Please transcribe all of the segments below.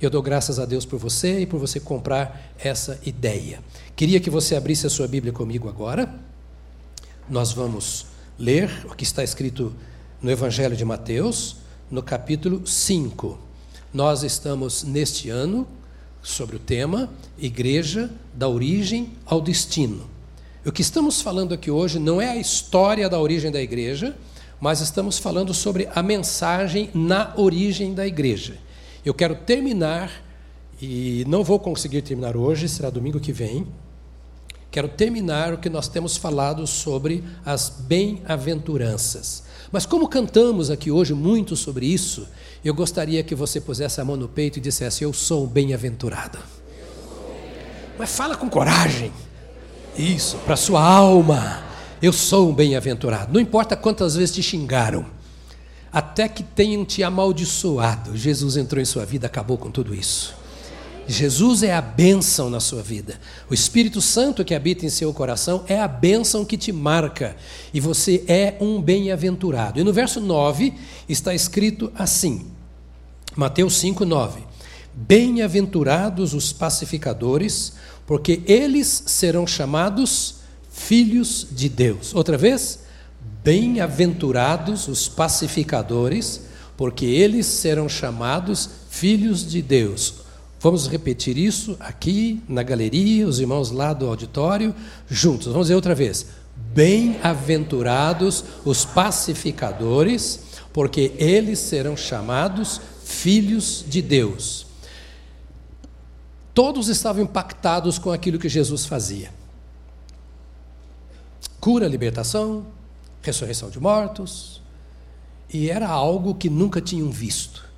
Eu dou graças a Deus por você e por você comprar essa ideia. Queria que você abrisse a sua Bíblia comigo agora. Nós vamos ler o que está escrito no Evangelho de Mateus, no capítulo 5. Nós estamos neste ano sobre o tema Igreja da origem ao destino. O que estamos falando aqui hoje não é a história da origem da igreja, mas estamos falando sobre a mensagem na origem da igreja. Eu quero terminar, e não vou conseguir terminar hoje, será domingo que vem. Quero terminar o que nós temos falado sobre as bem-aventuranças. Mas como cantamos aqui hoje muito sobre isso, eu gostaria que você pusesse a mão no peito e dissesse: Eu sou bem-aventurado. Mas fala com coragem. Isso, para sua alma. Eu sou um bem-aventurado. Não importa quantas vezes te xingaram até que tenham te amaldiçoado. Jesus entrou em sua vida, acabou com tudo isso. Jesus é a bênção na sua vida. O Espírito Santo que habita em seu coração é a bênção que te marca. E você é um bem-aventurado. E no verso 9 está escrito assim: Mateus 5, 9. Bem-aventurados os pacificadores, porque eles serão chamados filhos de Deus. Outra vez? Bem-aventurados os pacificadores, porque eles serão chamados filhos de Deus. Vamos repetir isso aqui na galeria, os irmãos lá do auditório, juntos. Vamos dizer outra vez. Bem-aventurados os pacificadores, porque eles serão chamados filhos de Deus. Todos estavam impactados com aquilo que Jesus fazia. Cura, libertação, ressurreição de mortos, e era algo que nunca tinham visto.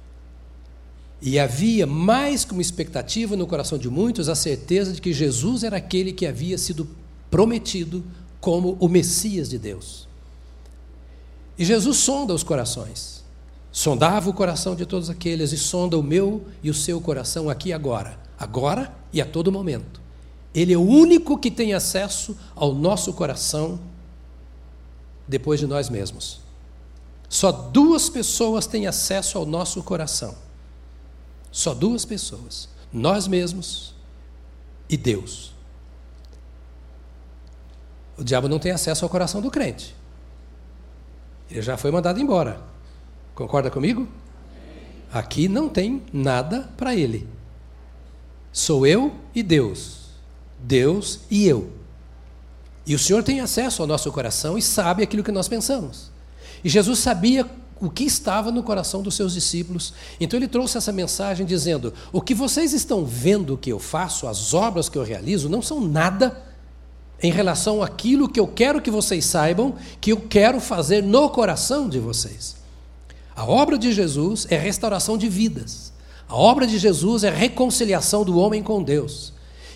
E havia mais que uma expectativa no coração de muitos a certeza de que Jesus era aquele que havia sido prometido como o Messias de Deus. E Jesus sonda os corações. Sondava o coração de todos aqueles e sonda o meu e o seu coração aqui e agora, agora e a todo momento. Ele é o único que tem acesso ao nosso coração depois de nós mesmos. Só duas pessoas têm acesso ao nosso coração. Só duas pessoas: nós mesmos e Deus. O diabo não tem acesso ao coração do crente. Ele já foi mandado embora. Concorda comigo? Aqui não tem nada para ele. Sou eu e Deus. Deus e eu. E o Senhor tem acesso ao nosso coração e sabe aquilo que nós pensamos. E Jesus sabia o que estava no coração dos seus discípulos. Então ele trouxe essa mensagem dizendo: O que vocês estão vendo que eu faço, as obras que eu realizo, não são nada em relação àquilo que eu quero que vocês saibam, que eu quero fazer no coração de vocês. A obra de Jesus é restauração de vidas. A obra de Jesus é reconciliação do homem com Deus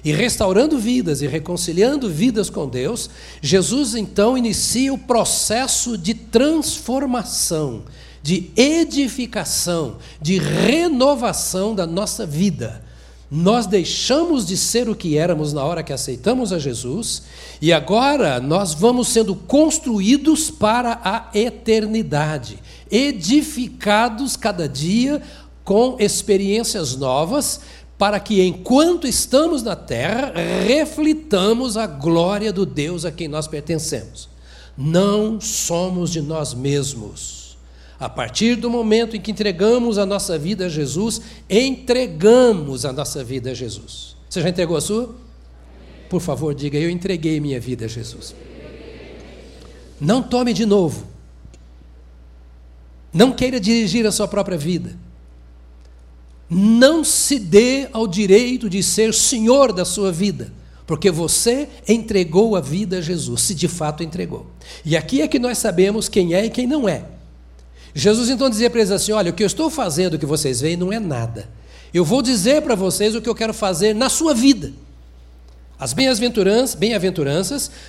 e restaurando vidas e reconciliando vidas com Deus, Jesus então inicia o processo de transformação, de edificação, de renovação da nossa vida. Nós deixamos de ser o que éramos na hora que aceitamos a Jesus e agora nós vamos sendo construídos para a eternidade, edificados cada dia com experiências novas, para que, enquanto estamos na terra, reflitamos a glória do Deus a quem nós pertencemos. Não somos de nós mesmos. A partir do momento em que entregamos a nossa vida a Jesus, entregamos a nossa vida a Jesus. Você já entregou a sua? Por favor, diga: Eu entreguei minha vida a Jesus. Não tome de novo. Não queira dirigir a sua própria vida não se dê ao direito de ser senhor da sua vida, porque você entregou a vida a Jesus, se de fato entregou. E aqui é que nós sabemos quem é e quem não é. Jesus então dizia para eles assim: Olha, o que eu estou fazendo, o que vocês veem, não é nada. Eu vou dizer para vocês o que eu quero fazer na sua vida. As bem-aventuranças bem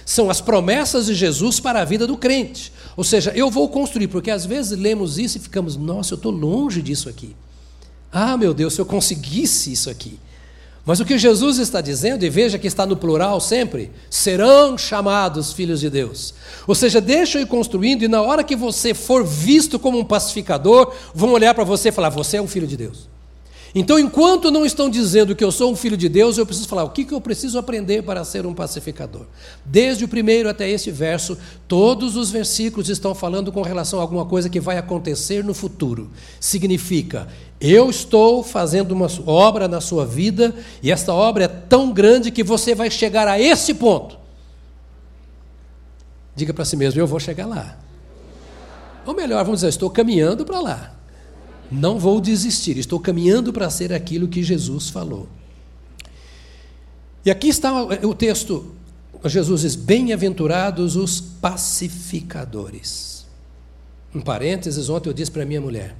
são as promessas de Jesus para a vida do crente. Ou seja, eu vou construir, porque às vezes lemos isso e ficamos, nossa, eu estou longe disso aqui. Ah, meu Deus, se eu conseguisse isso aqui. Mas o que Jesus está dizendo, e veja que está no plural sempre, serão chamados filhos de Deus. Ou seja, deixa eu ir construindo, e na hora que você for visto como um pacificador, vão olhar para você e falar: você é um filho de Deus. Então, enquanto não estão dizendo que eu sou um filho de Deus, eu preciso falar o que, que eu preciso aprender para ser um pacificador. Desde o primeiro até este verso, todos os versículos estão falando com relação a alguma coisa que vai acontecer no futuro. Significa, eu estou fazendo uma obra na sua vida e esta obra é tão grande que você vai chegar a esse ponto. Diga para si mesmo: eu vou chegar lá. Ou melhor, vamos dizer, estou caminhando para lá. Não vou desistir, estou caminhando para ser aquilo que Jesus falou. E aqui está o texto, Jesus diz: Bem-aventurados os pacificadores. Um parênteses, ontem eu disse para minha mulher,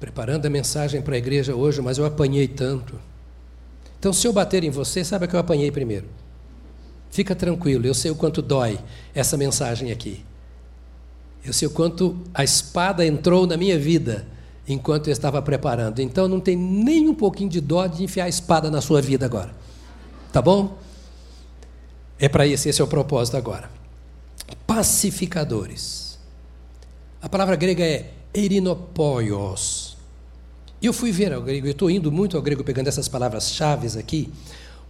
preparando a mensagem para a igreja hoje, mas eu apanhei tanto. Então, se eu bater em você, sabe que eu apanhei primeiro. Fica tranquilo, eu sei o quanto dói essa mensagem aqui. Eu sei o quanto a espada entrou na minha vida enquanto eu estava preparando. Então não tem nem um pouquinho de dó de enfiar a espada na sua vida agora. Tá bom? É para isso, esse é o propósito agora. Pacificadores. A palavra grega é erinopoios. Eu fui ver ao grego, eu estou indo muito ao grego pegando essas palavras-chave aqui,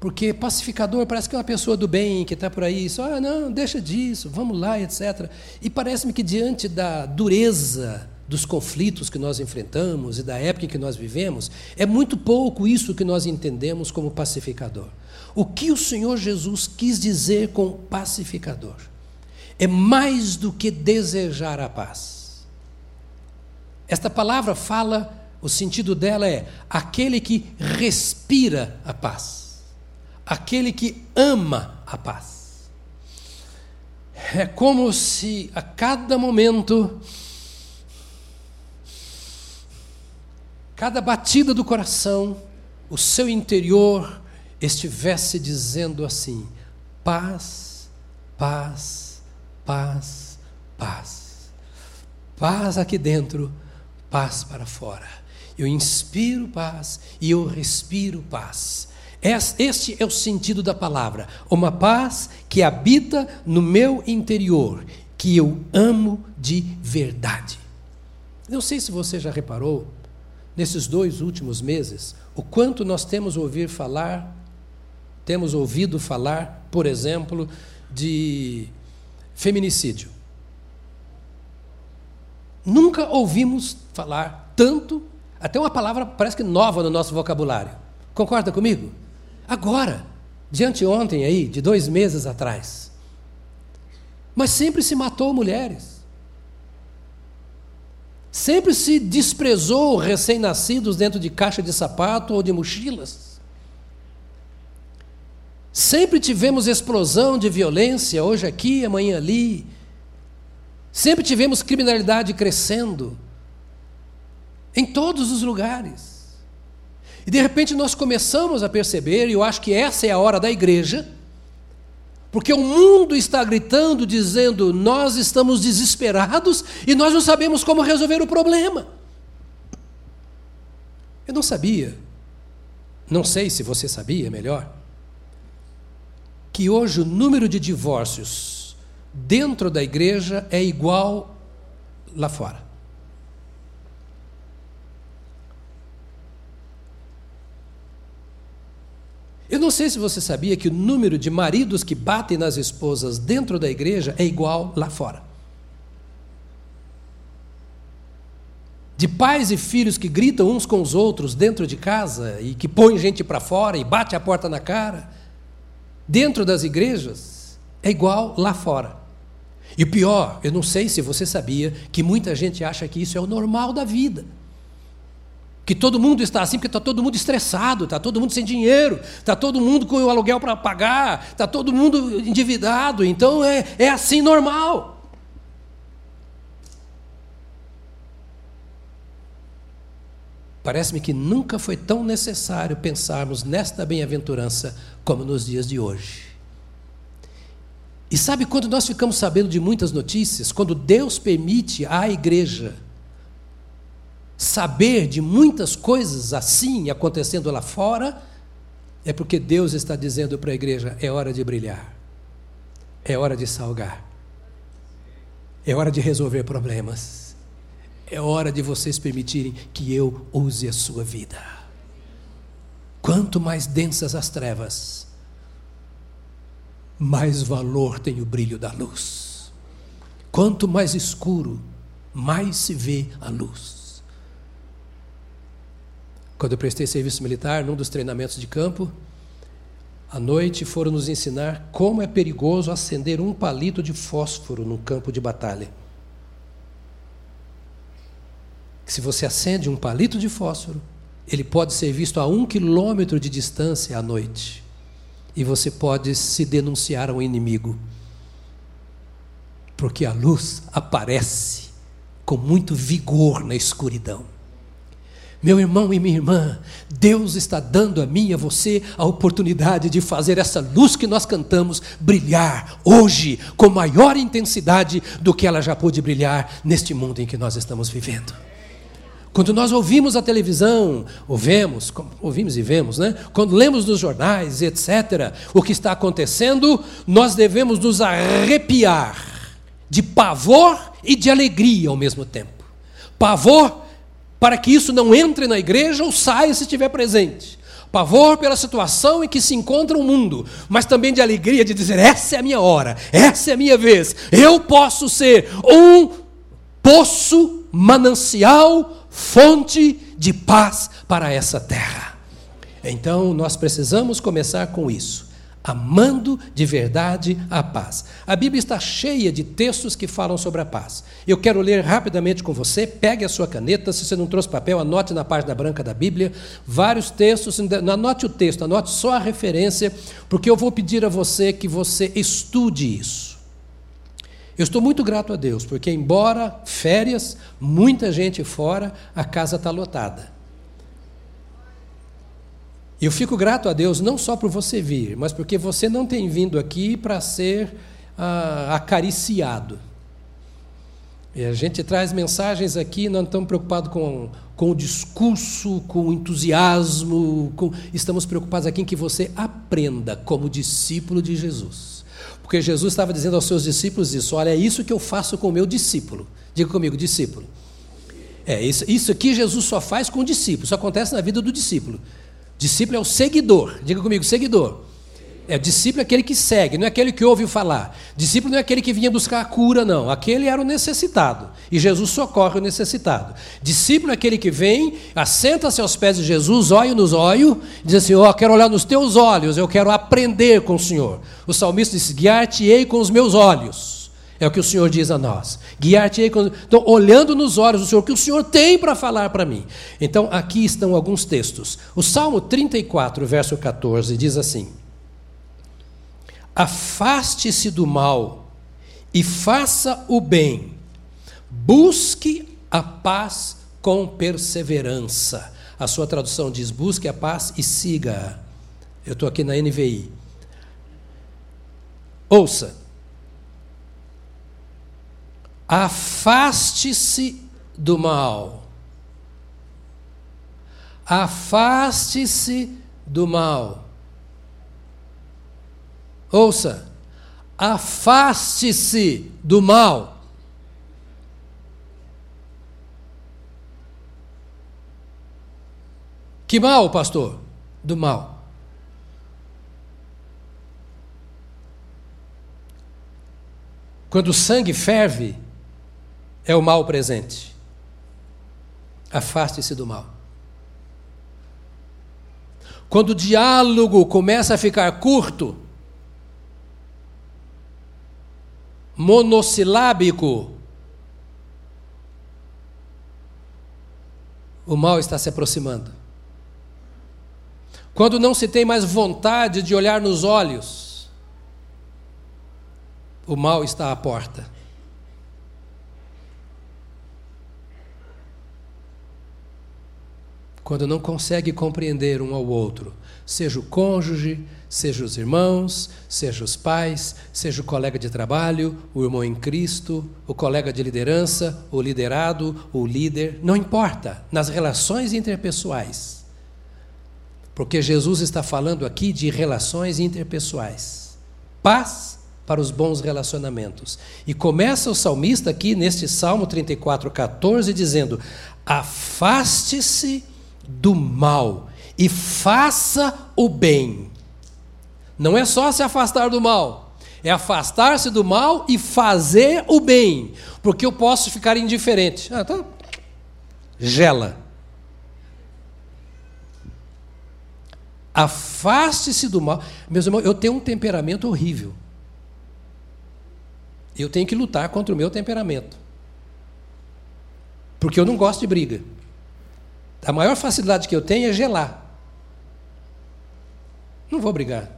porque pacificador parece que é uma pessoa do bem que está por aí, só, ah, não, deixa disso, vamos lá, etc. E parece-me que diante da dureza dos conflitos que nós enfrentamos e da época em que nós vivemos, é muito pouco isso que nós entendemos como pacificador. O que o Senhor Jesus quis dizer com pacificador? É mais do que desejar a paz. Esta palavra fala, o sentido dela é aquele que respira a paz aquele que ama a paz. É como se a cada momento, cada batida do coração, o seu interior estivesse dizendo assim: paz, paz, paz, paz. Paz aqui dentro, paz para fora. Eu inspiro paz e eu respiro paz. Este é o sentido da palavra. Uma paz que habita no meu interior, que eu amo de verdade. Não sei se você já reparou, nesses dois últimos meses, o quanto nós temos ouvido falar, temos ouvido falar, por exemplo, de feminicídio. Nunca ouvimos falar tanto, até uma palavra parece que nova no nosso vocabulário. Concorda comigo? Agora, de anteontem aí, de dois meses atrás. Mas sempre se matou mulheres. Sempre se desprezou recém-nascidos dentro de caixa de sapato ou de mochilas. Sempre tivemos explosão de violência, hoje aqui, amanhã ali. Sempre tivemos criminalidade crescendo. Em todos os lugares. E de repente nós começamos a perceber, e eu acho que essa é a hora da igreja, porque o mundo está gritando, dizendo: nós estamos desesperados e nós não sabemos como resolver o problema. Eu não sabia, não sei se você sabia melhor, que hoje o número de divórcios dentro da igreja é igual lá fora. Eu não sei se você sabia que o número de maridos que batem nas esposas dentro da igreja é igual lá fora. De pais e filhos que gritam uns com os outros dentro de casa e que põem gente para fora e bate a porta na cara, dentro das igrejas, é igual lá fora. E pior, eu não sei se você sabia que muita gente acha que isso é o normal da vida que todo mundo está assim porque está todo mundo estressado, está todo mundo sem dinheiro, está todo mundo com o aluguel para pagar, está todo mundo endividado, então é, é assim normal. Parece-me que nunca foi tão necessário pensarmos nesta bem-aventurança como nos dias de hoje. E sabe quando nós ficamos sabendo de muitas notícias? Quando Deus permite à igreja saber de muitas coisas assim acontecendo lá fora, é porque Deus está dizendo para a igreja: é hora de brilhar, é hora de salgar, é hora de resolver problemas, é hora de vocês permitirem que eu use a sua vida. Quanto mais densas as trevas, mais valor tem o brilho da luz. Quanto mais escuro, mais se vê a luz. Quando eu prestei serviço militar, num dos treinamentos de campo, à noite foram nos ensinar como é perigoso acender um palito de fósforo no campo de batalha. Se você acende um palito de fósforo, ele pode ser visto a um quilômetro de distância à noite. E você pode se denunciar ao inimigo. Porque a luz aparece com muito vigor na escuridão. Meu irmão e minha irmã, Deus está dando a mim e a você a oportunidade de fazer essa luz que nós cantamos brilhar hoje com maior intensidade do que ela já pôde brilhar neste mundo em que nós estamos vivendo. Quando nós ouvimos a televisão, ouvemos, ouvimos e vemos, né? Quando lemos nos jornais, etc., o que está acontecendo, nós devemos nos arrepiar de pavor e de alegria ao mesmo tempo. Pavor para que isso não entre na igreja ou saia se estiver presente. Pavor pela situação em que se encontra o mundo, mas também de alegria de dizer: essa é a minha hora, essa é a minha vez, eu posso ser um poço, manancial, fonte de paz para essa terra. Então nós precisamos começar com isso amando de verdade a paz. A Bíblia está cheia de textos que falam sobre a paz. Eu quero ler rapidamente com você, pegue a sua caneta, se você não trouxe papel, anote na página branca da Bíblia, vários textos, anote o texto, anote só a referência, porque eu vou pedir a você que você estude isso. Eu estou muito grato a Deus, porque embora férias, muita gente fora, a casa está lotada. E eu fico grato a Deus não só por você vir, mas porque você não tem vindo aqui para ser ah, acariciado. E a gente traz mensagens aqui, não estamos preocupados com, com o discurso, com o entusiasmo, com, estamos preocupados aqui em que você aprenda como discípulo de Jesus. Porque Jesus estava dizendo aos seus discípulos isso: olha, é isso que eu faço com o meu discípulo. Diga comigo, discípulo. É, isso, isso aqui Jesus só faz com o discípulo, isso acontece na vida do discípulo. Discípulo é o seguidor. Diga comigo, seguidor. É, discípulo é aquele que segue, não é aquele que ouve falar. Discípulo não é aquele que vinha buscar a cura, não. Aquele era o necessitado. E Jesus socorre o necessitado. Discípulo é aquele que vem, assenta-se aos pés de Jesus, olho nos olhos, diz assim: Ó, oh, quero olhar nos teus olhos, eu quero aprender com o Senhor. O salmista disse: Guiar-te-ei com os meus olhos. É o que o Senhor diz a nós. Guiar-te com... Então, olhando nos olhos do Senhor, o que o Senhor tem para falar para mim. Então, aqui estão alguns textos. O Salmo 34, verso 14, diz assim: Afaste-se do mal e faça o bem, busque a paz com perseverança. A sua tradução diz: busque a paz e siga. Eu estou aqui na NVI. Ouça, Afaste-se do mal. Afaste-se do mal. Ouça, afaste-se do mal. Que mal, pastor? Do mal. Quando o sangue ferve, é o mal presente. Afaste-se do mal. Quando o diálogo começa a ficar curto, monossilábico, o mal está se aproximando. Quando não se tem mais vontade de olhar nos olhos, o mal está à porta. Quando não consegue compreender um ao outro, seja o cônjuge, seja os irmãos, seja os pais, seja o colega de trabalho, o irmão em Cristo, o colega de liderança, o liderado, o líder, não importa, nas relações interpessoais. Porque Jesus está falando aqui de relações interpessoais. Paz para os bons relacionamentos. E começa o salmista aqui neste Salmo 34, 14, dizendo: Afaste-se do mal e faça o bem. Não é só se afastar do mal, é afastar-se do mal e fazer o bem, porque eu posso ficar indiferente. Ah, tá. Gela. Afaste-se do mal. Meus irmãos, eu tenho um temperamento horrível. Eu tenho que lutar contra o meu temperamento. Porque eu não gosto de briga. A maior facilidade que eu tenho é gelar. Não vou brigar.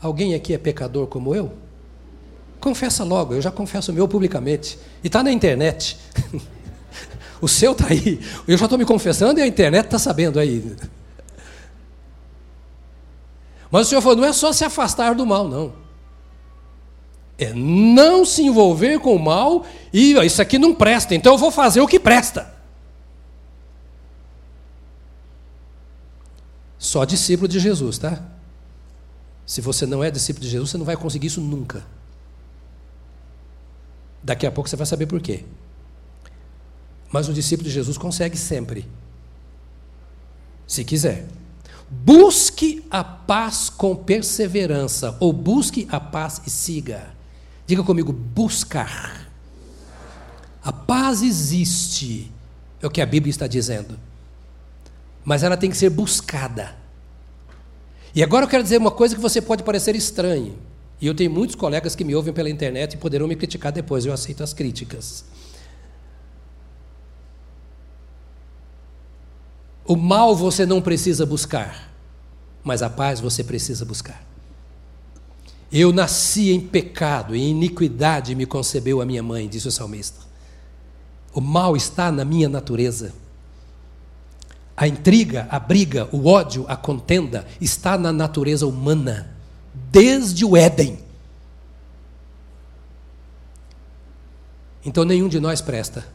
Alguém aqui é pecador como eu? Confessa logo, eu já confesso o meu publicamente. E está na internet. o seu está aí. Eu já estou me confessando e a internet está sabendo aí. Mas o Senhor falou: não é só se afastar do mal, não. É não se envolver com o mal e isso aqui não presta, então eu vou fazer o que presta. Só discípulo de Jesus, tá? Se você não é discípulo de Jesus, você não vai conseguir isso nunca. Daqui a pouco você vai saber por quê. Mas o discípulo de Jesus consegue sempre. Se quiser. Busque a paz com perseverança, ou busque a paz e siga. Diga comigo, buscar. A paz existe, é o que a Bíblia está dizendo. Mas ela tem que ser buscada. E agora eu quero dizer uma coisa que você pode parecer estranha. E eu tenho muitos colegas que me ouvem pela internet e poderão me criticar depois, eu aceito as críticas. O mal você não precisa buscar, mas a paz você precisa buscar. Eu nasci em pecado, em iniquidade me concebeu a minha mãe, disse o salmista. O mal está na minha natureza. A intriga, a briga, o ódio, a contenda está na natureza humana, desde o Éden. Então nenhum de nós presta.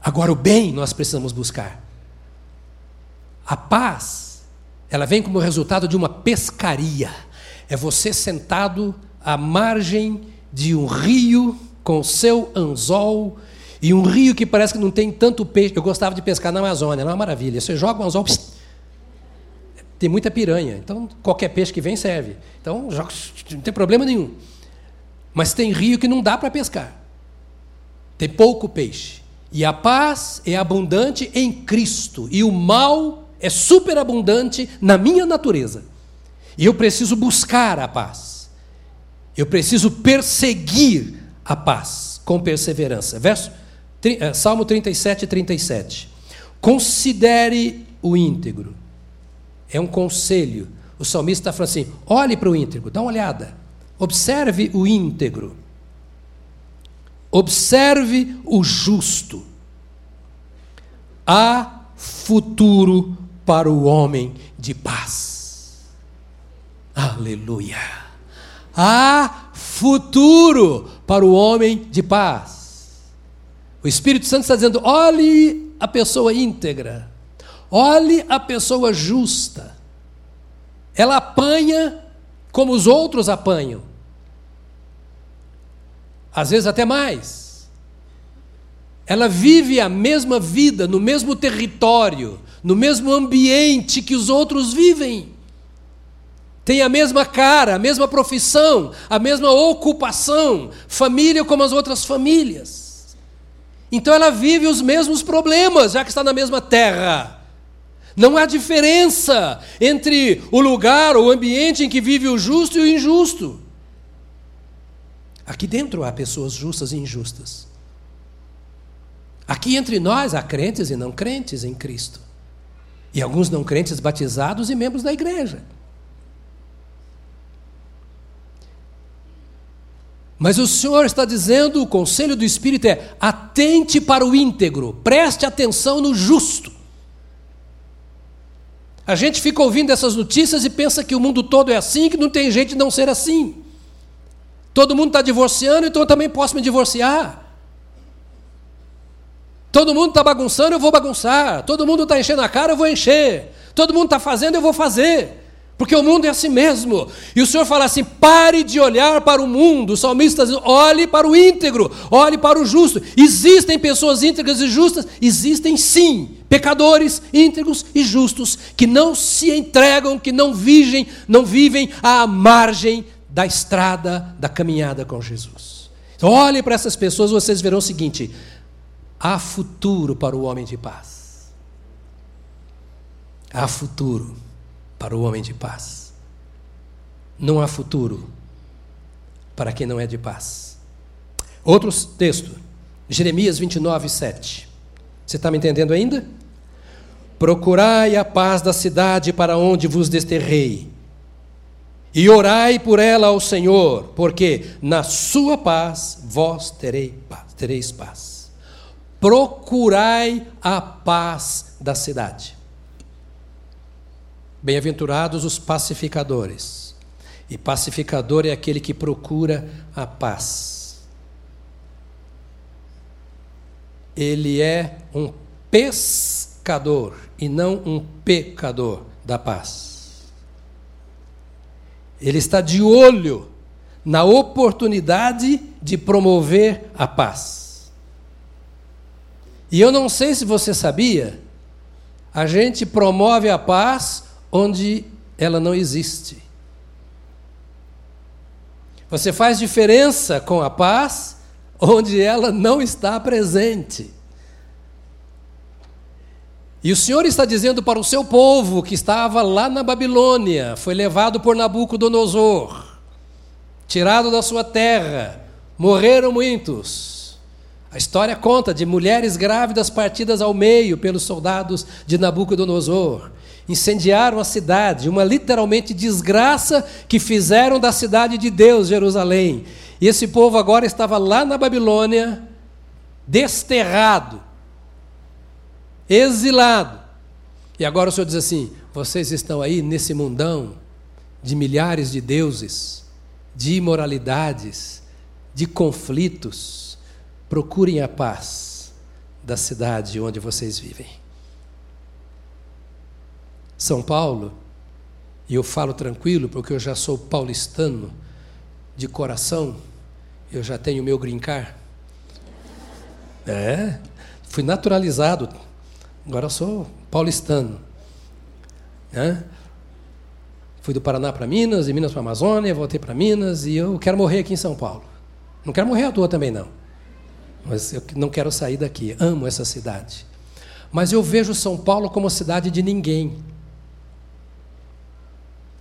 Agora, o bem nós precisamos buscar. A paz, ela vem como resultado de uma pescaria. É você sentado à margem de um rio com o seu anzol e um rio que parece que não tem tanto peixe. Eu gostava de pescar na Amazônia, é uma maravilha. Você joga um anzol, pss, tem muita piranha. Então, qualquer peixe que vem serve. Então, joga, não tem problema nenhum. Mas tem rio que não dá para pescar. Tem pouco peixe. E a paz é abundante em Cristo, e o mal é superabundante na minha natureza. E eu preciso buscar a paz. Eu preciso perseguir a paz com perseverança. Verso Salmo 37, 37. Considere o íntegro. É um conselho. O salmista está falando assim: olhe para o íntegro, dá uma olhada. Observe o íntegro. Observe o justo. Há futuro para o homem de paz. Aleluia. Há futuro para o homem de paz. O Espírito Santo está dizendo: olhe a pessoa íntegra, olhe a pessoa justa. Ela apanha como os outros apanham às vezes até mais. Ela vive a mesma vida, no mesmo território, no mesmo ambiente que os outros vivem. Tem a mesma cara, a mesma profissão, a mesma ocupação, família como as outras famílias. Então ela vive os mesmos problemas, já que está na mesma terra. Não há diferença entre o lugar, o ambiente em que vive o justo e o injusto. Aqui dentro há pessoas justas e injustas. Aqui entre nós há crentes e não crentes em Cristo. E alguns não crentes batizados e membros da igreja. Mas o Senhor está dizendo, o conselho do Espírito é: atente para o íntegro, preste atenção no justo. A gente fica ouvindo essas notícias e pensa que o mundo todo é assim, que não tem jeito de não ser assim. Todo mundo está divorciando, então eu também posso me divorciar. Todo mundo está bagunçando, eu vou bagunçar. Todo mundo está enchendo a cara, eu vou encher. Todo mundo está fazendo, eu vou fazer. Porque o mundo é assim mesmo. E o Senhor fala assim: pare de olhar para o mundo. O salmista dizendo: olhe para o íntegro, olhe para o justo. Existem pessoas íntegras e justas? Existem sim. Pecadores íntegros e justos que não se entregam, que não vivem, não vivem à margem da estrada da caminhada com Jesus. Então, olhe para essas pessoas, vocês verão o seguinte: há futuro para o homem de paz. Há futuro para o homem de paz. Não há futuro para quem não é de paz. Outro texto, Jeremias 29, 7. Você está me entendendo ainda? Procurai a paz da cidade para onde vos desterrei, e orai por ela ao Senhor, porque na sua paz vós terei paz, tereis paz. Procurai a paz da cidade. Bem-aventurados os pacificadores. E pacificador é aquele que procura a paz. Ele é um pescador e não um pecador da paz. Ele está de olho na oportunidade de promover a paz. E eu não sei se você sabia, a gente promove a paz onde ela não existe. Você faz diferença com a paz onde ela não está presente. E o Senhor está dizendo para o seu povo que estava lá na Babilônia, foi levado por Nabucodonosor, tirado da sua terra, morreram muitos. A história conta de mulheres grávidas partidas ao meio pelos soldados de Nabucodonosor incendiaram a cidade, uma literalmente desgraça que fizeram da cidade de Deus, Jerusalém. E esse povo agora estava lá na Babilônia, desterrado, exilado. E agora o Senhor diz assim: vocês estão aí nesse mundão de milhares de deuses, de imoralidades, de conflitos. Procurem a paz da cidade onde vocês vivem. São Paulo, e eu falo tranquilo porque eu já sou paulistano de coração, eu já tenho meu grincar. É, fui naturalizado, agora sou paulistano. É? Fui do Paraná para Minas, de Minas para Amazônia, voltei para Minas e eu quero morrer aqui em São Paulo. Não quero morrer à toa também, não. Mas eu não quero sair daqui. Amo essa cidade. Mas eu vejo São Paulo como cidade de ninguém.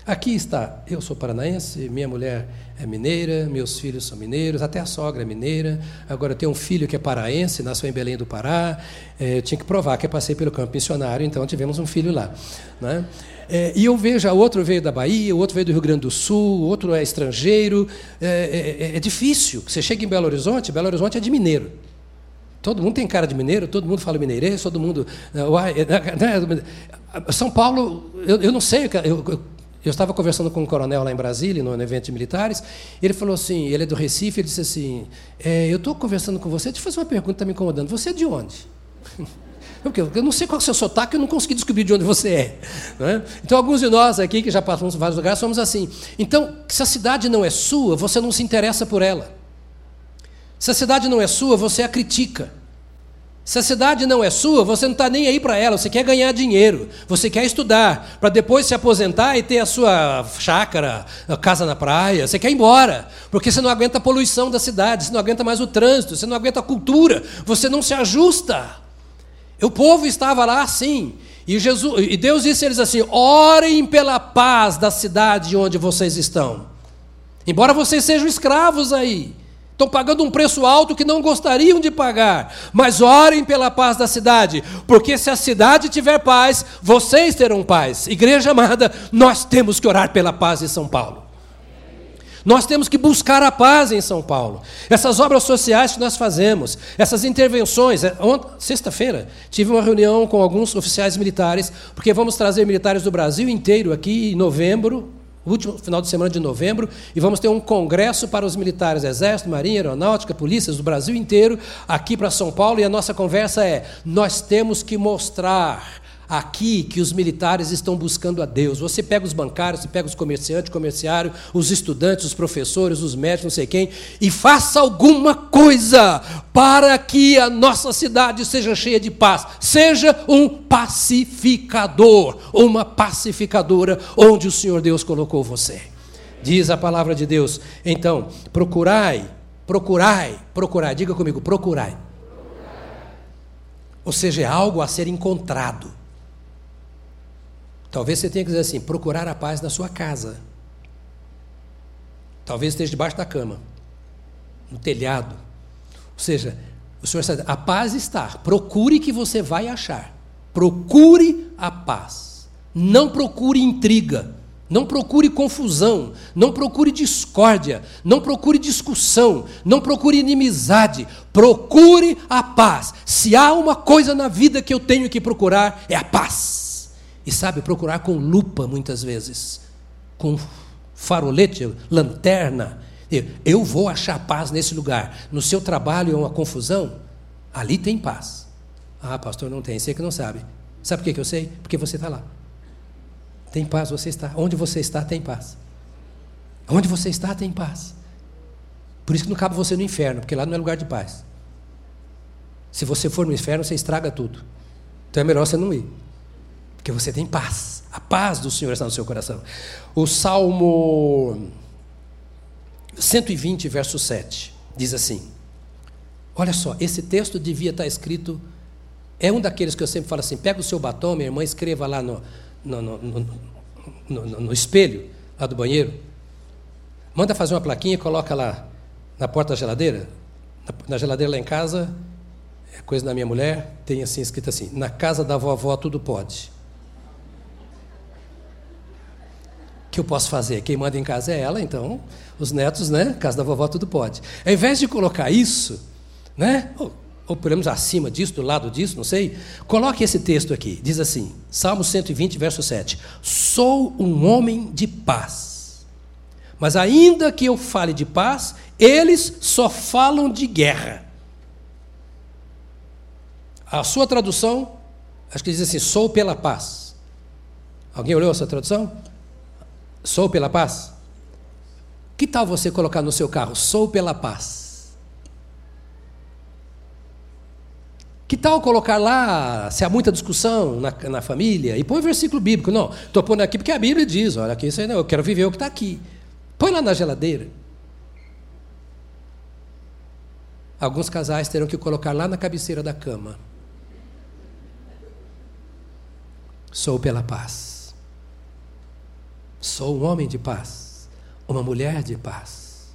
Aqui está, eu sou paranaense, minha mulher é mineira, meus filhos são mineiros, até a sogra é mineira. Agora eu tenho um filho que é paraense, nasceu em Belém do Pará. É, tinha que provar que eu passei pelo campo missionário, então tivemos um filho lá. Né? É, e eu vejo, outro veio da Bahia, o outro veio do Rio Grande do Sul, outro é estrangeiro. É, é, é difícil. Você chega em Belo Horizonte, Belo Horizonte é de mineiro. Todo mundo tem cara de mineiro, todo mundo fala mineirês, todo mundo. Né, São Paulo, eu, eu não sei, eu, eu eu estava conversando com um coronel lá em Brasília, no evento de militares, ele falou assim, ele é do Recife, ele disse assim, é, eu estou conversando com você, deixa eu fazer uma pergunta está me incomodando. Você é de onde? Porque eu não sei qual é o seu sotaque, eu não consegui descobrir de onde você é. é. Então, alguns de nós aqui, que já passamos em vários lugares, somos assim. Então, se a cidade não é sua, você não se interessa por ela. Se a cidade não é sua, você a critica. Se a cidade não é sua, você não está nem aí para ela, você quer ganhar dinheiro, você quer estudar, para depois se aposentar e ter a sua chácara, a casa na praia, você quer ir embora, porque você não aguenta a poluição da cidade, você não aguenta mais o trânsito, você não aguenta a cultura, você não se ajusta. O povo estava lá assim, e, Jesus, e Deus disse a eles assim: orem pela paz da cidade onde vocês estão, embora vocês sejam escravos aí. Estão pagando um preço alto que não gostariam de pagar. Mas orem pela paz da cidade, porque se a cidade tiver paz, vocês terão paz. Igreja amada, nós temos que orar pela paz em São Paulo. Nós temos que buscar a paz em São Paulo. Essas obras sociais que nós fazemos, essas intervenções. É, sexta-feira, tive uma reunião com alguns oficiais militares, porque vamos trazer militares do Brasil inteiro aqui em novembro, último final de semana de novembro, e vamos ter um congresso para os militares, Exército, Marinha, Aeronáutica, polícias do Brasil inteiro, aqui para São Paulo, e a nossa conversa é: nós temos que mostrar aqui que os militares estão buscando a Deus. Você pega os bancários, você pega os comerciantes, comerciário, os estudantes, os professores, os médicos, não sei quem, e faça alguma coisa para que a nossa cidade seja cheia de paz. Seja um pacificador, uma pacificadora onde o Senhor Deus colocou você. Diz a palavra de Deus. Então, procurai, procurai, procurai, diga comigo, procurai. Ou seja, é algo a ser encontrado. Talvez você tenha que dizer assim: procurar a paz na sua casa. Talvez esteja debaixo da cama, no telhado. Ou seja, o Senhor está a paz está. Procure que você vai achar. Procure a paz. Não procure intriga. Não procure confusão, não procure discórdia, não procure discussão, não procure inimizade, procure a paz. Se há uma coisa na vida que eu tenho que procurar, é a paz. E sabe, procurar com lupa muitas vezes, com farolete, lanterna. Eu vou achar paz nesse lugar. No seu trabalho é uma confusão? Ali tem paz. Ah, pastor, não tem. Sei que não sabe. Sabe por que eu sei? Porque você está lá. Tem paz, você está. Onde você está, tem paz. Onde você está, tem paz. Por isso que não cabe você no inferno, porque lá não é lugar de paz. Se você for no inferno, você estraga tudo. Então é melhor você não ir. Porque você tem paz. A paz do Senhor está no seu coração. O Salmo 120, verso 7, diz assim: Olha só, esse texto devia estar escrito. É um daqueles que eu sempre falo assim: pega o seu batom, minha irmã, escreva lá no, no, no, no, espelho, lá do banheiro. Manda fazer uma plaquinha e coloca lá na porta da geladeira. Na, na geladeira lá em casa, é coisa da minha mulher, tem assim escrito assim: na casa da vovó tudo pode. Que eu posso fazer? Quem manda em casa é ela, então os netos, né? Casa da vovó tudo pode. Ao invés de colocar isso, né? Ou, ou pelo menos acima disso, do lado disso, não sei. Coloque esse texto aqui. Diz assim, Salmo 120, verso 7. Sou um homem de paz. Mas ainda que eu fale de paz, eles só falam de guerra. A sua tradução, acho que diz assim: sou pela paz. Alguém olhou essa tradução? Sou pela paz? Que tal você colocar no seu carro, sou pela paz? Que tal colocar lá, se há muita discussão na, na família, e põe o versículo bíblico. Não, estou pondo aqui porque a Bíblia diz, olha aqui, isso aí não, eu quero viver o que está aqui. Põe lá na geladeira. Alguns casais terão que colocar lá na cabeceira da cama. Sou pela paz. Sou um homem de paz, uma mulher de paz.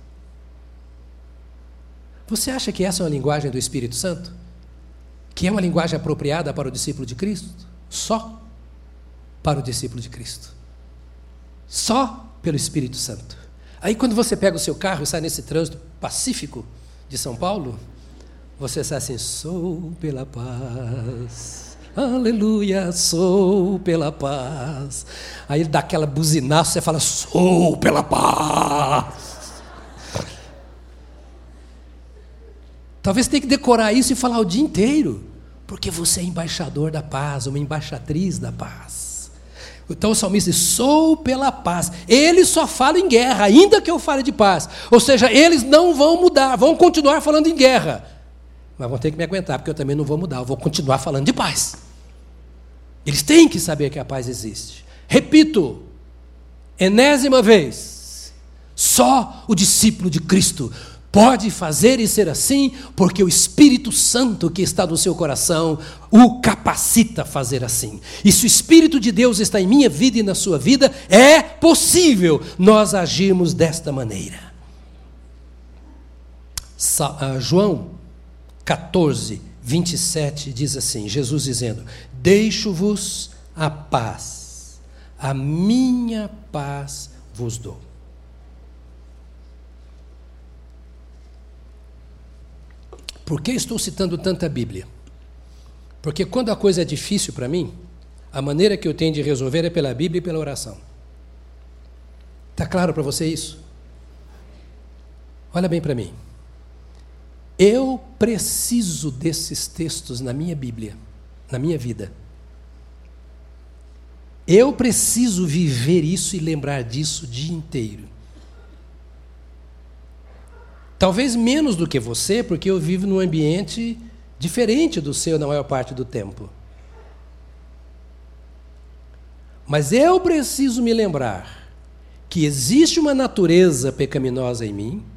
Você acha que essa é uma linguagem do Espírito Santo? Que é uma linguagem apropriada para o discípulo de Cristo? Só para o discípulo de Cristo. Só pelo Espírito Santo. Aí quando você pega o seu carro e sai nesse trânsito pacífico de São Paulo, você sai assim: sou pela paz. Aleluia, sou pela paz. Aí ele dá aquela buzinaça, você fala, sou pela paz. Talvez tenha que decorar isso e falar o dia inteiro, porque você é embaixador da paz, uma embaixatriz da paz. Então o salmista diz: sou pela paz. Eles só falam em guerra, ainda que eu fale de paz. Ou seja, eles não vão mudar, vão continuar falando em guerra mas vão ter que me aguentar, porque eu também não vou mudar, eu vou continuar falando de paz. Eles têm que saber que a paz existe. Repito, enésima vez, só o discípulo de Cristo pode fazer e ser assim, porque o Espírito Santo que está no seu coração o capacita a fazer assim. E se o Espírito de Deus está em minha vida e na sua vida, é possível nós agirmos desta maneira. Ah, João 14, 27 diz assim: Jesus dizendo: Deixo-vos a paz, a minha paz vos dou. Por que estou citando tanta Bíblia? Porque quando a coisa é difícil para mim, a maneira que eu tenho de resolver é pela Bíblia e pela oração. Está claro para você isso? Olha bem para mim. Eu preciso desses textos na minha Bíblia, na minha vida. Eu preciso viver isso e lembrar disso o dia inteiro. Talvez menos do que você, porque eu vivo num ambiente diferente do seu na maior parte do tempo. Mas eu preciso me lembrar que existe uma natureza pecaminosa em mim,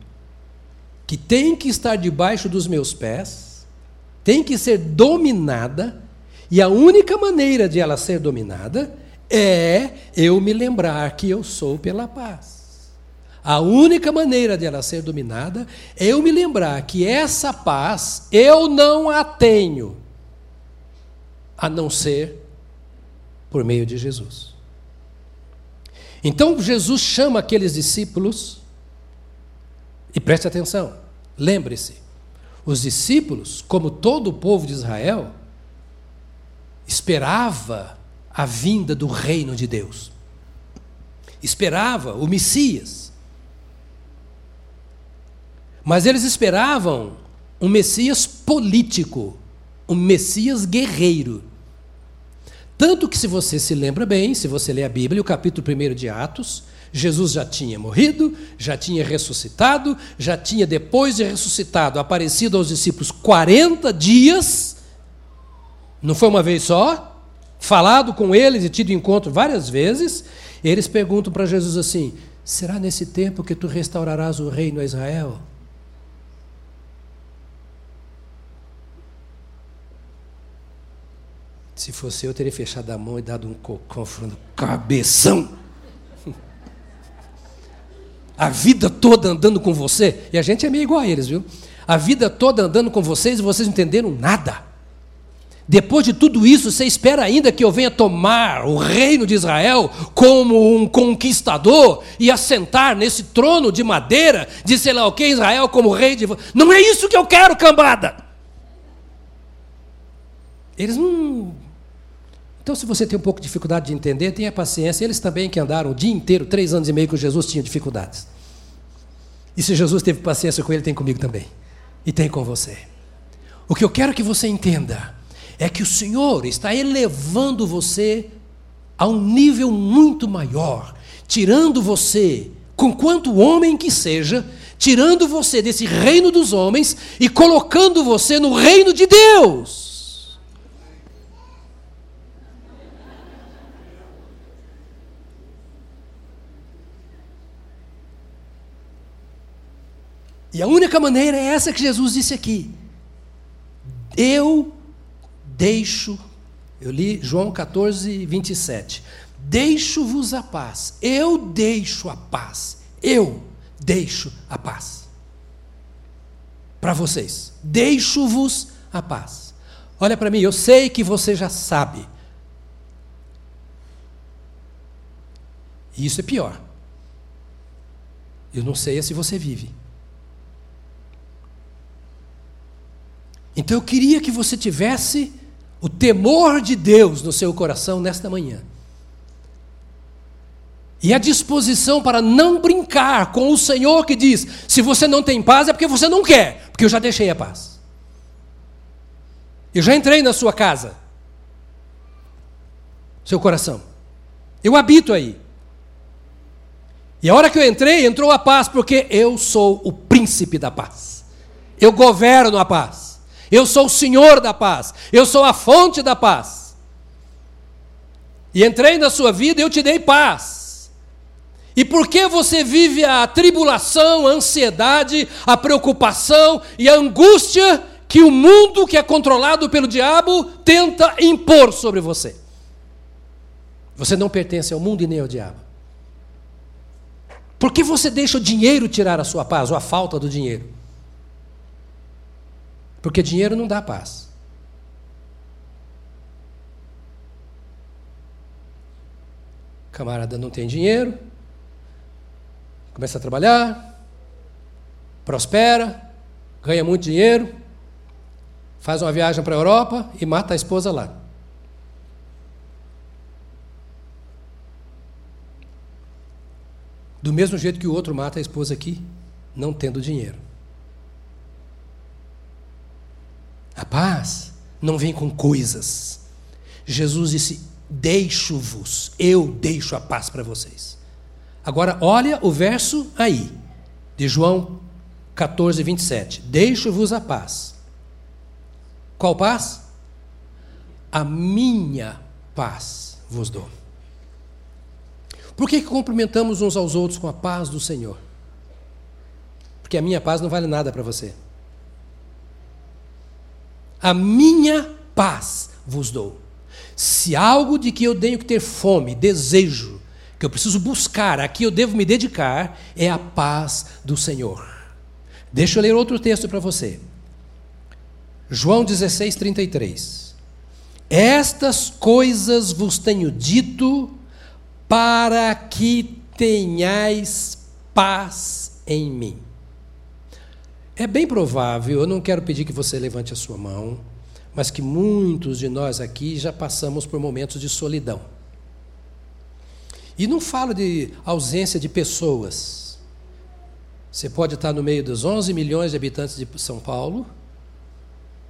que tem que estar debaixo dos meus pés, tem que ser dominada, e a única maneira de ela ser dominada é eu me lembrar que eu sou pela paz. A única maneira de ela ser dominada é eu me lembrar que essa paz eu não a tenho, a não ser por meio de Jesus. Então Jesus chama aqueles discípulos, e preste atenção, lembre-se, os discípulos, como todo o povo de Israel, esperava a vinda do reino de Deus, esperava o Messias. Mas eles esperavam um Messias político, um Messias guerreiro. Tanto que, se você se lembra bem, se você lê a Bíblia, o capítulo 1 de Atos, Jesus já tinha morrido, já tinha ressuscitado, já tinha, depois de ressuscitado, aparecido aos discípulos 40 dias, não foi uma vez só, falado com eles e tido encontro várias vezes. Eles perguntam para Jesus assim: será nesse tempo que tu restaurarás o reino a Israel? Se fosse eu, teria fechado a mão e dado um cocão falando, cabeção. A vida toda andando com você, e a gente é meio igual a eles, viu? A vida toda andando com vocês e vocês não entenderam nada. Depois de tudo isso, você espera ainda que eu venha tomar o reino de Israel como um conquistador e assentar nesse trono de madeira de sei lá o que, Israel como rei de. Não é isso que eu quero, cambada! Eles não então, se você tem um pouco de dificuldade de entender, tenha paciência. Eles também que andaram o dia inteiro, três anos e meio com Jesus, tinham dificuldades. E se Jesus teve paciência com ele, tem comigo também. E tem com você. O que eu quero que você entenda é que o Senhor está elevando você a um nível muito maior, tirando você, com quanto homem que seja, tirando você desse reino dos homens e colocando você no reino de Deus. E a única maneira é essa que Jesus disse aqui. Eu deixo, eu li João 14, 27. Deixo-vos a paz. Eu deixo a paz. Eu deixo a paz. Para vocês. Deixo-vos a paz. Olha para mim, eu sei que você já sabe. E isso é pior. Eu não sei se você vive. Então eu queria que você tivesse o temor de Deus no seu coração nesta manhã. E a disposição para não brincar com o Senhor que diz: se você não tem paz é porque você não quer, porque eu já deixei a paz. Eu já entrei na sua casa, seu coração. Eu habito aí. E a hora que eu entrei, entrou a paz, porque eu sou o príncipe da paz. Eu governo a paz. Eu sou o Senhor da paz. Eu sou a fonte da paz. E entrei na sua vida e eu te dei paz. E por que você vive a tribulação, a ansiedade, a preocupação e a angústia que o mundo que é controlado pelo diabo tenta impor sobre você? Você não pertence ao mundo e nem ao diabo. Por que você deixa o dinheiro tirar a sua paz ou a falta do dinheiro? Porque dinheiro não dá paz. Camarada não tem dinheiro, começa a trabalhar, prospera, ganha muito dinheiro, faz uma viagem para a Europa e mata a esposa lá. Do mesmo jeito que o outro mata a esposa aqui, não tendo dinheiro. A paz não vem com coisas. Jesus disse: deixo-vos, eu deixo a paz para vocês. Agora, olha o verso aí, de João 14, 27. Deixo-vos a paz. Qual paz? A minha paz vos dou. Por que, que cumprimentamos uns aos outros com a paz do Senhor? Porque a minha paz não vale nada para você. A minha paz vos dou. Se algo de que eu tenho que ter fome, desejo, que eu preciso buscar, a que eu devo me dedicar, é a paz do Senhor. Deixa eu ler outro texto para você. João 16, 33. Estas coisas vos tenho dito para que tenhais paz em mim. É bem provável, eu não quero pedir que você levante a sua mão, mas que muitos de nós aqui já passamos por momentos de solidão. E não falo de ausência de pessoas. Você pode estar no meio dos 11 milhões de habitantes de São Paulo,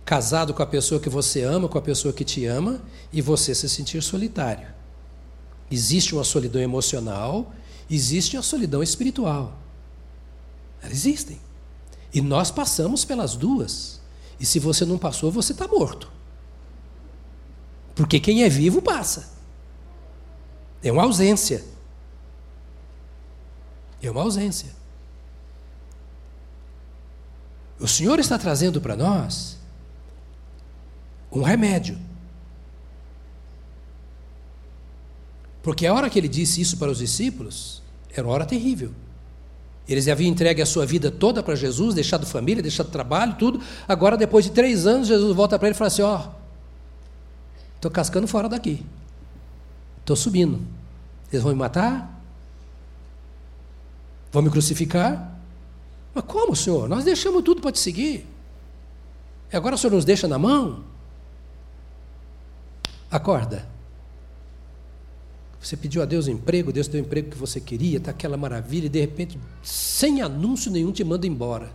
casado com a pessoa que você ama, com a pessoa que te ama, e você se sentir solitário. Existe uma solidão emocional, existe a solidão espiritual. Elas existem. E nós passamos pelas duas. E se você não passou, você está morto. Porque quem é vivo passa. É uma ausência. É uma ausência. O Senhor está trazendo para nós um remédio. Porque a hora que ele disse isso para os discípulos, era uma hora terrível. Eles haviam entregue a sua vida toda para Jesus, deixado família, deixado trabalho, tudo. Agora, depois de três anos, Jesus volta para ele e fala assim: Ó, oh, estou cascando fora daqui. Estou subindo. Eles vão me matar? Vão me crucificar? Mas como, Senhor? Nós deixamos tudo para te seguir. E agora o Senhor nos deixa na mão? Acorda. Você pediu a Deus um emprego, Deus deu o emprego que você queria, está aquela maravilha, e de repente, sem anúncio nenhum, te manda embora.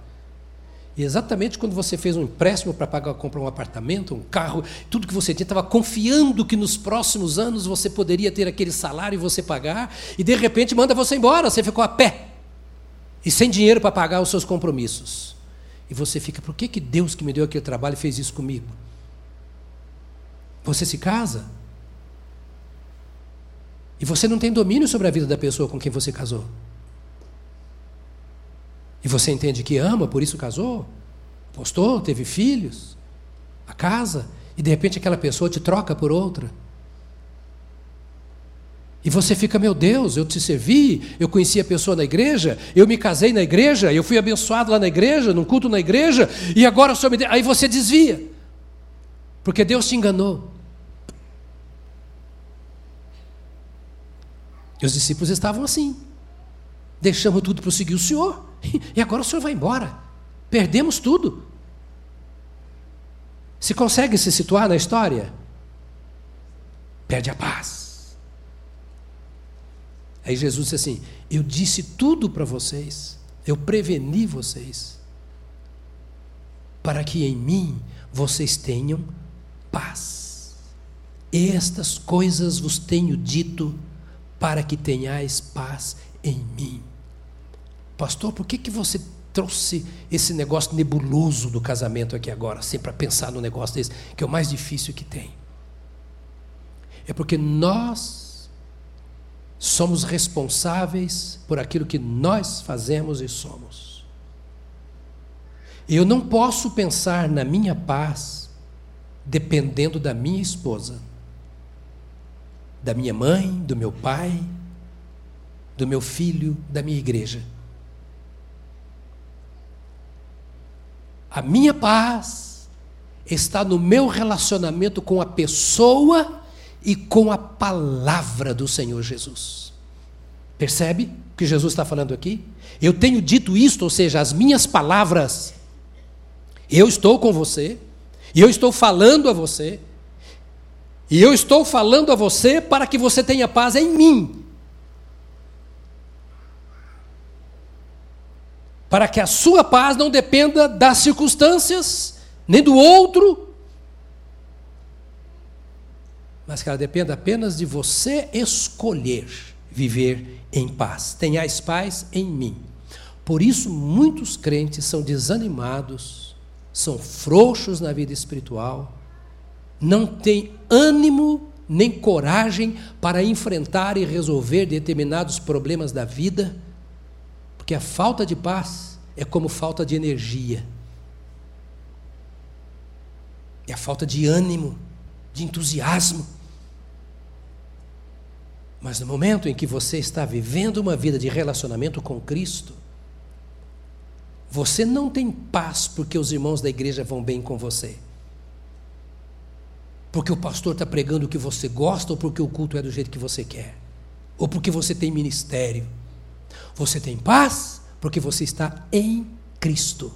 E exatamente quando você fez um empréstimo para pagar, comprar um apartamento, um carro, tudo que você tinha, estava confiando que nos próximos anos você poderia ter aquele salário e você pagar, e de repente manda você embora, você ficou a pé. E sem dinheiro para pagar os seus compromissos. E você fica, por que, que Deus que me deu aquele trabalho fez isso comigo? Você se casa? E você não tem domínio sobre a vida da pessoa com quem você casou. E você entende que ama, por isso casou, postou, teve filhos, a casa, e de repente aquela pessoa te troca por outra. E você fica, meu Deus, eu te servi, eu conheci a pessoa na igreja, eu me casei na igreja, eu fui abençoado lá na igreja, num culto na igreja, e agora o Senhor me. Aí você desvia, porque Deus te enganou. E os discípulos estavam assim. Deixamos tudo para seguir o Senhor. E agora o Senhor vai embora. Perdemos tudo. Se consegue se situar na história? Perde a paz. Aí Jesus disse assim: Eu disse tudo para vocês. Eu preveni vocês. Para que em mim vocês tenham paz. Estas coisas vos tenho dito para que tenhais paz em mim. Pastor, por que, que você trouxe esse negócio nebuloso do casamento aqui agora, sempre para pensar no negócio desse, que é o mais difícil que tem? É porque nós somos responsáveis por aquilo que nós fazemos e somos. Eu não posso pensar na minha paz dependendo da minha esposa da minha mãe, do meu pai, do meu filho, da minha igreja. A minha paz está no meu relacionamento com a pessoa e com a palavra do Senhor Jesus. Percebe o que Jesus está falando aqui? Eu tenho dito isto, ou seja, as minhas palavras. Eu estou com você, e eu estou falando a você, e eu estou falando a você para que você tenha paz em mim. Para que a sua paz não dependa das circunstâncias, nem do outro, mas que ela dependa apenas de você escolher viver em paz. Tenhais paz em mim. Por isso, muitos crentes são desanimados, são frouxos na vida espiritual, não têm ânimo nem coragem para enfrentar e resolver determinados problemas da vida, porque a falta de paz é como falta de energia, é a falta de ânimo, de entusiasmo. Mas no momento em que você está vivendo uma vida de relacionamento com Cristo, você não tem paz porque os irmãos da igreja vão bem com você porque o pastor está pregando o que você gosta ou porque o culto é do jeito que você quer, ou porque você tem ministério. Você tem paz porque você está em Cristo.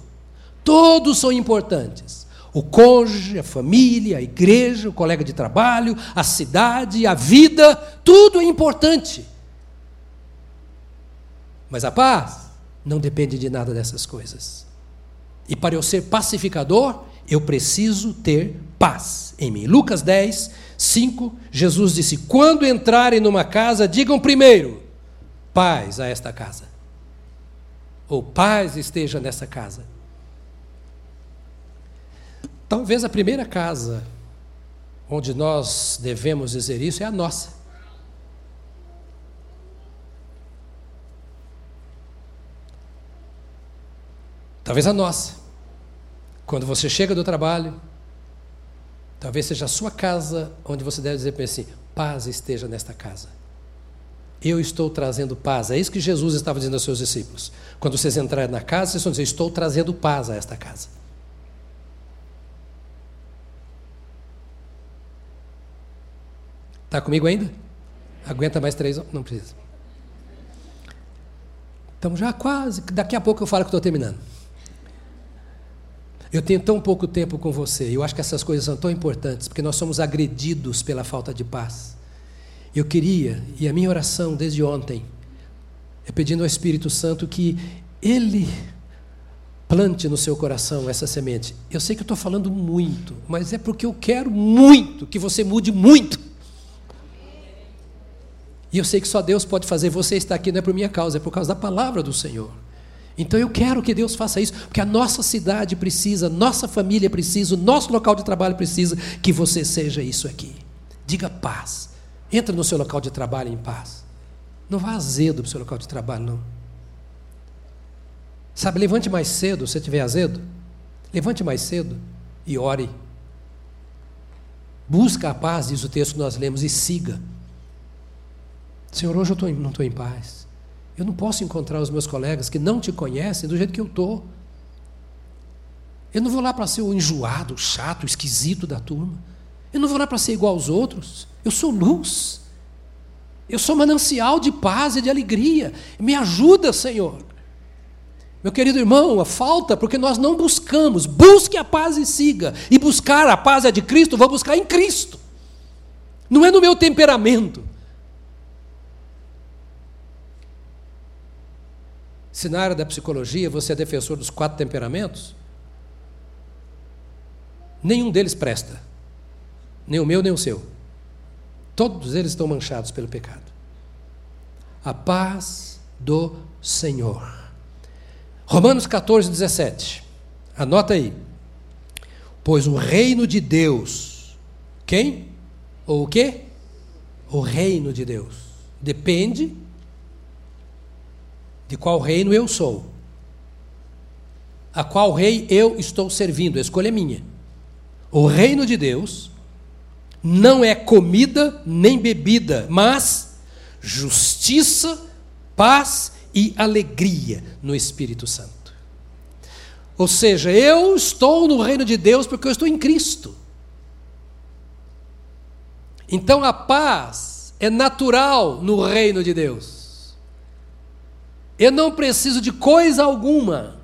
Todos são importantes. O cônjuge, a família, a igreja, o colega de trabalho, a cidade, a vida, tudo é importante. Mas a paz não depende de nada dessas coisas. E para eu ser pacificador, eu preciso ter paz em mim. Lucas 10, 5, Jesus disse: Quando entrarem numa casa, digam primeiro, paz a esta casa. Ou paz esteja nessa casa. Talvez a primeira casa onde nós devemos dizer isso é a nossa. Talvez a nossa. Quando você chega do trabalho, talvez seja a sua casa onde você deve dizer para assim: paz esteja nesta casa. Eu estou trazendo paz. É isso que Jesus estava dizendo aos seus discípulos. Quando vocês entrarem na casa, vocês vão dizer: Estou trazendo paz a esta casa. Está comigo ainda? Aguenta mais três? Não precisa. Estamos já quase. Daqui a pouco eu falo que estou terminando. Eu tenho tão pouco tempo com você, eu acho que essas coisas são tão importantes, porque nós somos agredidos pela falta de paz. Eu queria, e a minha oração desde ontem, é pedindo ao Espírito Santo que Ele plante no seu coração essa semente. Eu sei que eu estou falando muito, mas é porque eu quero muito que você mude muito. E eu sei que só Deus pode fazer. Você estar aqui não é por minha causa, é por causa da palavra do Senhor. Então eu quero que Deus faça isso, porque a nossa cidade precisa, nossa família precisa, o nosso local de trabalho precisa que você seja isso aqui. Diga paz. Entra no seu local de trabalho em paz. Não vá azedo para o seu local de trabalho, não. Sabe, levante mais cedo, se tiver azedo. Levante mais cedo e ore. Busca a paz, diz o texto que nós lemos, e siga. Senhor, hoje eu tô, não estou em paz. Eu não posso encontrar os meus colegas que não te conhecem do jeito que eu estou. Eu não vou lá para ser o enjoado, o chato, o esquisito da turma. Eu não vou lá para ser igual aos outros. Eu sou luz. Eu sou manancial de paz e de alegria. Me ajuda, Senhor. Meu querido irmão, a falta porque nós não buscamos. Busque a paz e siga. E buscar a paz é de Cristo, vou buscar em Cristo. Não é no meu temperamento. Se na área da psicologia você é defensor dos quatro temperamentos, nenhum deles presta. Nem o meu, nem o seu. Todos eles estão manchados pelo pecado. A paz do Senhor. Romanos 14, 17. Anota aí. Pois o reino de Deus, quem? Ou o quê? O reino de Deus. Depende de qual reino eu sou, a qual rei eu estou servindo, a escolha é minha. O reino de Deus não é comida nem bebida, mas justiça, paz e alegria no Espírito Santo. Ou seja, eu estou no reino de Deus porque eu estou em Cristo. Então a paz é natural no reino de Deus. Eu não preciso de coisa alguma.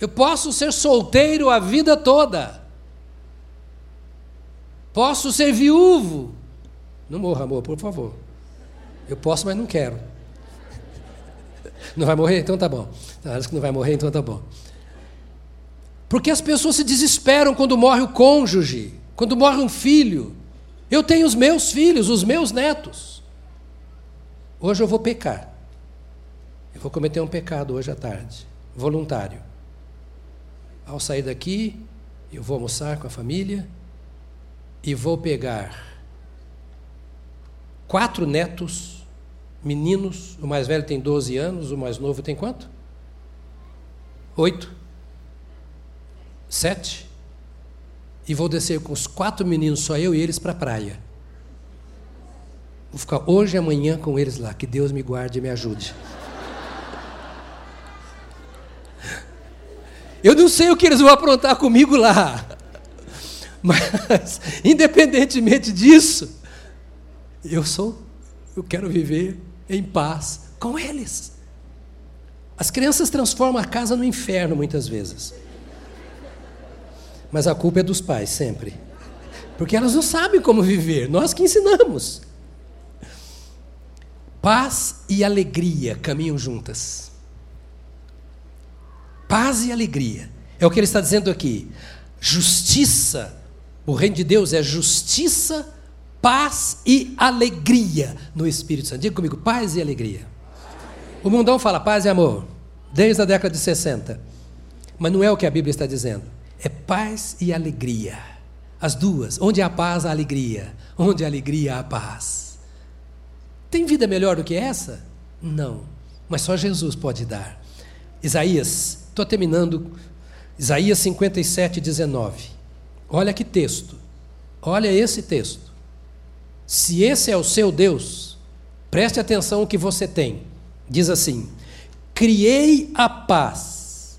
Eu posso ser solteiro a vida toda. Posso ser viúvo. Não morra, amor, por favor. Eu posso, mas não quero. Não vai morrer? Então tá bom. Acho que não vai morrer, então tá bom. Porque as pessoas se desesperam quando morre o cônjuge. Quando morre um filho, eu tenho os meus filhos, os meus netos. Hoje eu vou pecar. Eu vou cometer um pecado hoje à tarde, voluntário. Ao sair daqui, eu vou almoçar com a família e vou pegar quatro netos, meninos, o mais velho tem 12 anos, o mais novo tem quanto? Oito? Sete? E vou descer com os quatro meninos, só eu e eles, para a praia. Vou ficar hoje e amanhã com eles lá. Que Deus me guarde e me ajude. Eu não sei o que eles vão aprontar comigo lá. Mas, independentemente disso, eu sou, eu quero viver em paz com eles. As crianças transformam a casa no inferno muitas vezes. Mas a culpa é dos pais, sempre. Porque elas não sabem como viver, nós que ensinamos. Paz e alegria caminham juntas. Paz e alegria. É o que ele está dizendo aqui. Justiça. O reino de Deus é justiça, paz e alegria no Espírito Santo. Diga comigo, paz e alegria. O mundão fala paz e amor, desde a década de 60. Mas não é o que a Bíblia está dizendo. É paz e alegria. As duas. Onde há paz, há alegria. Onde há alegria, há paz. Tem vida melhor do que essa? Não. Mas só Jesus pode dar. Isaías, estou terminando. Isaías 57, 19. Olha que texto. Olha esse texto. Se esse é o seu Deus, preste atenção no que você tem. Diz assim: Criei a paz,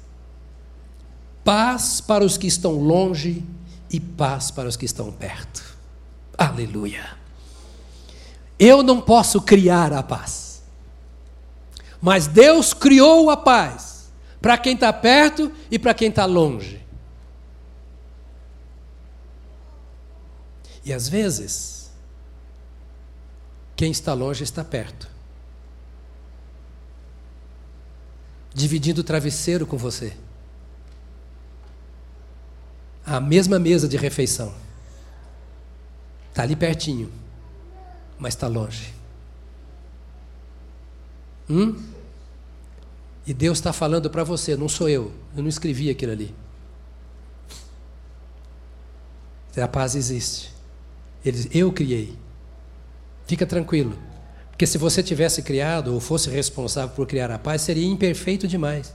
paz para os que estão longe e paz para os que estão perto. Aleluia. Eu não posso criar a paz, mas Deus criou a paz para quem está perto e para quem está longe. E às vezes, quem está longe está perto. dividindo o travesseiro com você. A mesma mesa de refeição. Está ali pertinho, mas está longe. Hum? E Deus está falando para você, não sou eu, eu não escrevi aquilo ali. A paz existe. Ele, eu criei. Fica tranquilo. Porque se você tivesse criado ou fosse responsável por criar a paz, seria imperfeito demais.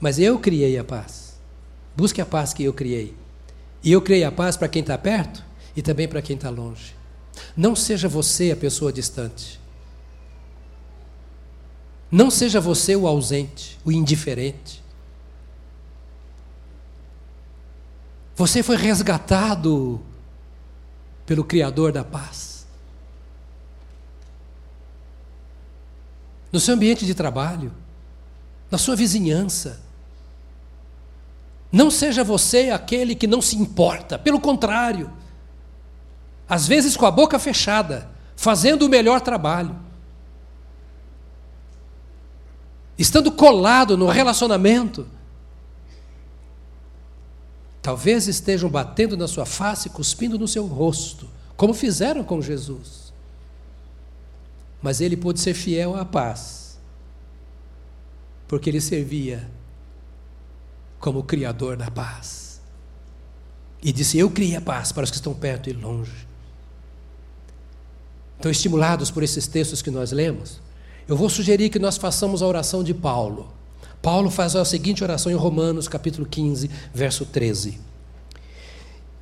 Mas eu criei a paz. Busque a paz que eu criei. E eu criei a paz para quem está perto e também para quem está longe. Não seja você a pessoa distante. Não seja você o ausente, o indiferente. Você foi resgatado pelo Criador da paz. no seu ambiente de trabalho, na sua vizinhança. Não seja você aquele que não se importa, pelo contrário, às vezes com a boca fechada, fazendo o melhor trabalho, estando colado no relacionamento. Talvez estejam batendo na sua face, cuspindo no seu rosto, como fizeram com Jesus mas ele pôde ser fiel à paz, porque ele servia como Criador da paz. E disse: Eu criei a paz para os que estão perto e longe. Então, estimulados por esses textos que nós lemos, eu vou sugerir que nós façamos a oração de Paulo. Paulo faz a seguinte oração em Romanos, capítulo 15, verso 13.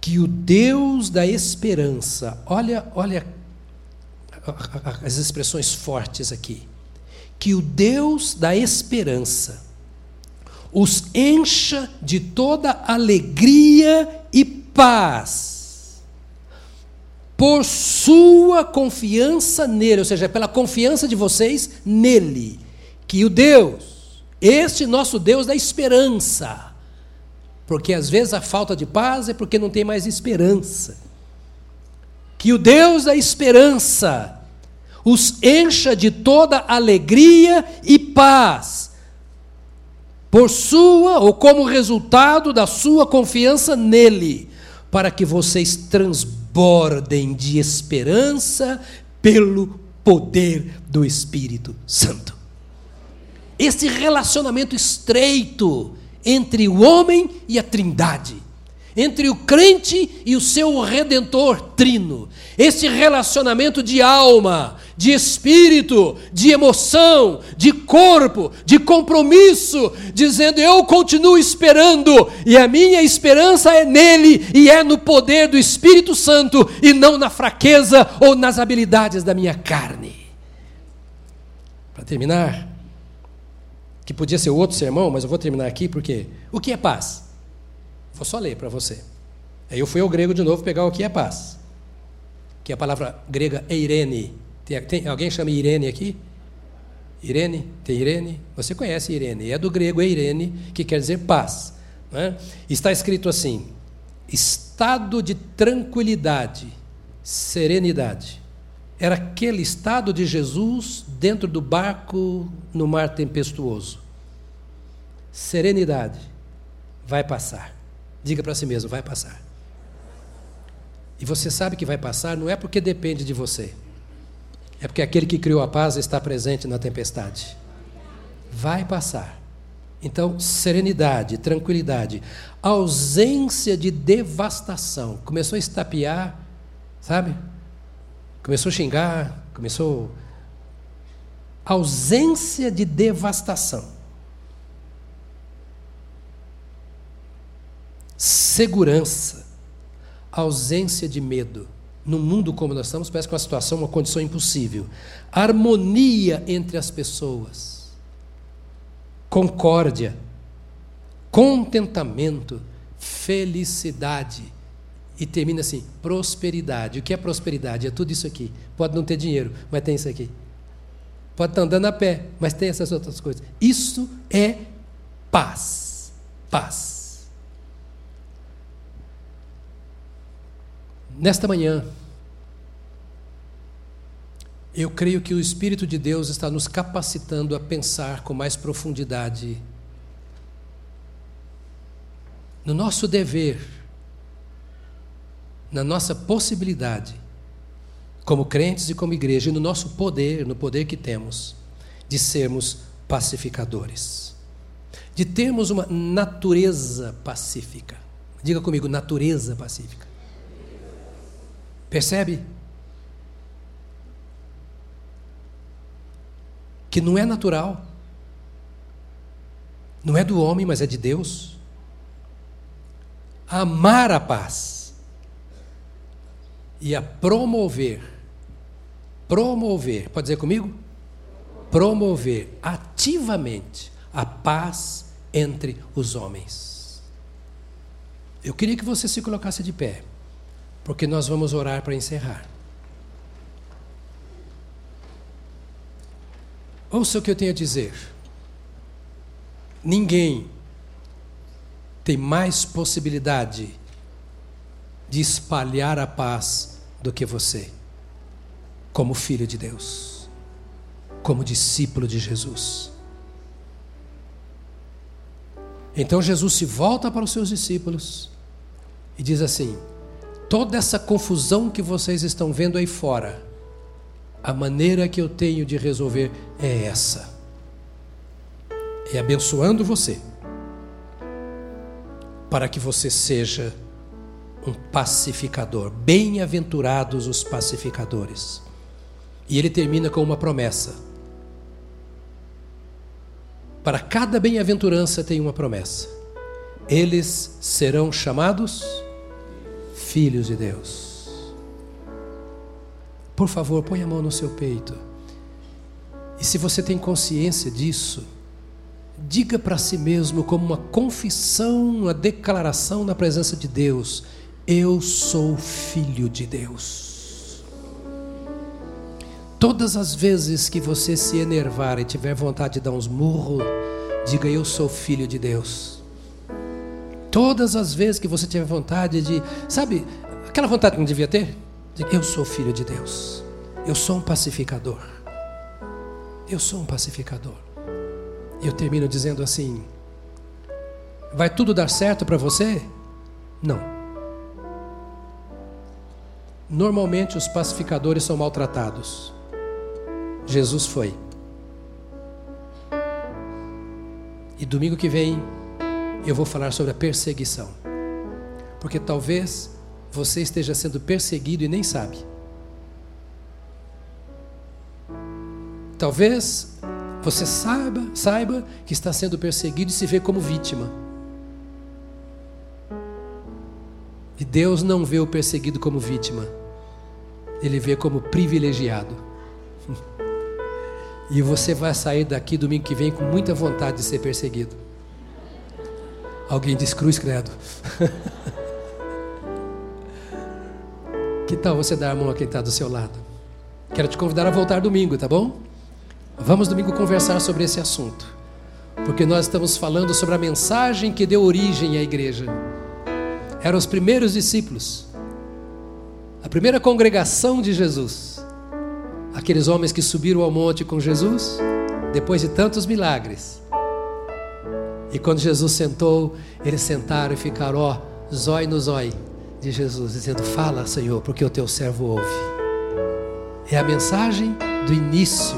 Que o Deus da esperança, olha, olha as expressões fortes aqui. Que o Deus da esperança os encha de toda alegria e paz, por sua confiança nele, ou seja, pela confiança de vocês nele. Que o Deus, este nosso Deus da esperança, porque às vezes a falta de paz é porque não tem mais esperança. Que o Deus da esperança os encha de toda alegria e paz, por sua ou como resultado da sua confiança nele, para que vocês transbordem de esperança pelo poder do Espírito Santo. Esse relacionamento estreito entre o homem e a Trindade, entre o crente e o seu redentor trino, esse relacionamento de alma, de espírito, de emoção, de corpo, de compromisso, dizendo: Eu continuo esperando, e a minha esperança é nele e é no poder do Espírito Santo, e não na fraqueza ou nas habilidades da minha carne. Para terminar, que podia ser outro sermão, mas eu vou terminar aqui porque o que é paz? Vou só ler para você. Aí eu fui ao grego de novo pegar o que é paz que é a palavra grega eirene. Tem, tem, alguém chama Irene aqui? Irene? Tem Irene? Você conhece Irene? É do grego eirene, que quer dizer paz. É? Está escrito assim: estado de tranquilidade, serenidade. Era aquele estado de Jesus dentro do barco no mar tempestuoso. Serenidade. Vai passar. Diga para si mesmo: vai passar. E você sabe que vai passar, não é porque depende de você. É porque aquele que criou a paz está presente na tempestade. Vai passar. Então, serenidade, tranquilidade, ausência de devastação. Começou a estapear, sabe? Começou a xingar, começou. Ausência de devastação. Segurança ausência de medo. Num mundo como nós estamos, parece que uma situação, uma condição impossível. Harmonia entre as pessoas. Concórdia. Contentamento. Felicidade. E termina assim: prosperidade. O que é prosperidade? É tudo isso aqui. Pode não ter dinheiro, mas tem isso aqui. Pode estar andando a pé, mas tem essas outras coisas. Isso é paz. Paz. Nesta manhã, eu creio que o Espírito de Deus está nos capacitando a pensar com mais profundidade no nosso dever, na nossa possibilidade, como crentes e como igreja, e no nosso poder, no poder que temos, de sermos pacificadores, de termos uma natureza pacífica. Diga comigo, natureza pacífica. Percebe? Que não é natural, não é do homem, mas é de Deus. amar a paz e a promover, promover, pode dizer comigo? Promover ativamente a paz entre os homens. Eu queria que você se colocasse de pé porque nós vamos orar para encerrar. Ouça o que eu tenho a dizer. Ninguém tem mais possibilidade de espalhar a paz do que você, como filho de Deus, como discípulo de Jesus. Então Jesus se volta para os seus discípulos e diz assim: toda essa confusão que vocês estão vendo aí fora, a maneira que eu tenho de resolver é essa. É abençoando você, para que você seja um pacificador. Bem-aventurados os pacificadores. E ele termina com uma promessa. Para cada bem-aventurança tem uma promessa. Eles serão chamados filhos de Deus. Por favor, põe a mão no seu peito. E se você tem consciência disso, diga para si mesmo, como uma confissão, uma declaração na presença de Deus: Eu sou filho de Deus. Todas as vezes que você se enervar e tiver vontade de dar uns murros, diga: Eu sou filho de Deus. Todas as vezes que você tiver vontade de, sabe, aquela vontade que não devia ter, de, eu sou filho de Deus. Eu sou um pacificador. Eu sou um pacificador. E eu termino dizendo assim: Vai tudo dar certo para você? Não. Normalmente os pacificadores são maltratados. Jesus foi. E domingo que vem eu vou falar sobre a perseguição. Porque talvez você esteja sendo perseguido e nem sabe. Talvez você saiba, saiba que está sendo perseguido e se vê como vítima. E Deus não vê o perseguido como vítima, Ele vê como privilegiado. E você vai sair daqui domingo que vem com muita vontade de ser perseguido. Alguém diz cruz, credo. que tal você dar a mão a quem está do seu lado? Quero te convidar a voltar domingo, tá bom? Vamos domingo conversar sobre esse assunto. Porque nós estamos falando sobre a mensagem que deu origem à igreja. Eram os primeiros discípulos, a primeira congregação de Jesus. Aqueles homens que subiram ao monte com Jesus, depois de tantos milagres e quando Jesus sentou, eles sentaram e ficaram, ó, zói no zói de Jesus, dizendo: Fala, Senhor, porque o teu servo ouve. É a mensagem do início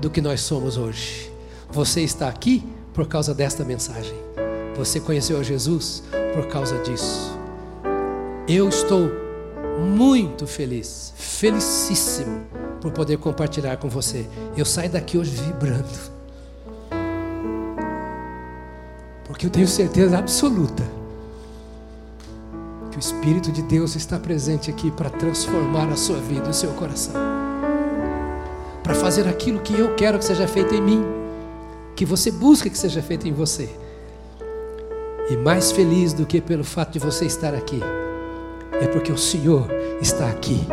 do que nós somos hoje. Você está aqui por causa desta mensagem. Você conheceu a Jesus por causa disso. Eu estou muito feliz, felicíssimo por poder compartilhar com você. Eu saio daqui hoje vibrando Porque eu tenho certeza absoluta que o Espírito de Deus está presente aqui para transformar a sua vida o seu coração. Para fazer aquilo que eu quero que seja feito em mim, que você busca que seja feito em você. E mais feliz do que pelo fato de você estar aqui, é porque o Senhor está aqui.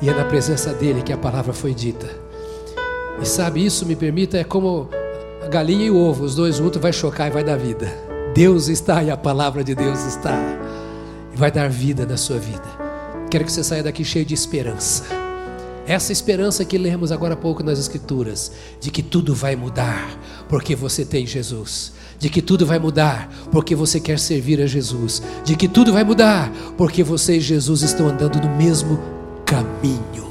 E é na presença dele que a palavra foi dita. E sabe, isso me permita, é como galinha e o ovo, os dois juntos, vai chocar e vai dar vida. Deus está e a palavra de Deus está. E vai dar vida na sua vida. Quero que você saia daqui cheio de esperança. Essa esperança que lemos agora há pouco nas Escrituras, de que tudo vai mudar, porque você tem Jesus. De que tudo vai mudar, porque você quer servir a Jesus. De que tudo vai mudar, porque você e Jesus estão andando no mesmo caminho.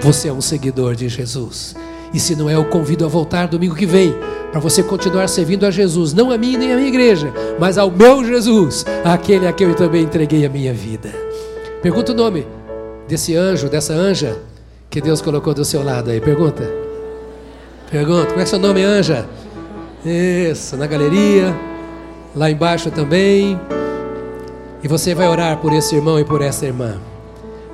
Você é um seguidor de Jesus. E se não é, eu convido a voltar domingo que vem, para você continuar servindo a Jesus, não a mim nem a minha igreja, mas ao meu Jesus, aquele a quem eu também entreguei a minha vida. Pergunta o nome desse anjo, dessa anja que Deus colocou do seu lado aí. Pergunta. Pergunta. Como é é seu nome, anja? Isso, na galeria, lá embaixo também. E você vai orar por esse irmão e por essa irmã.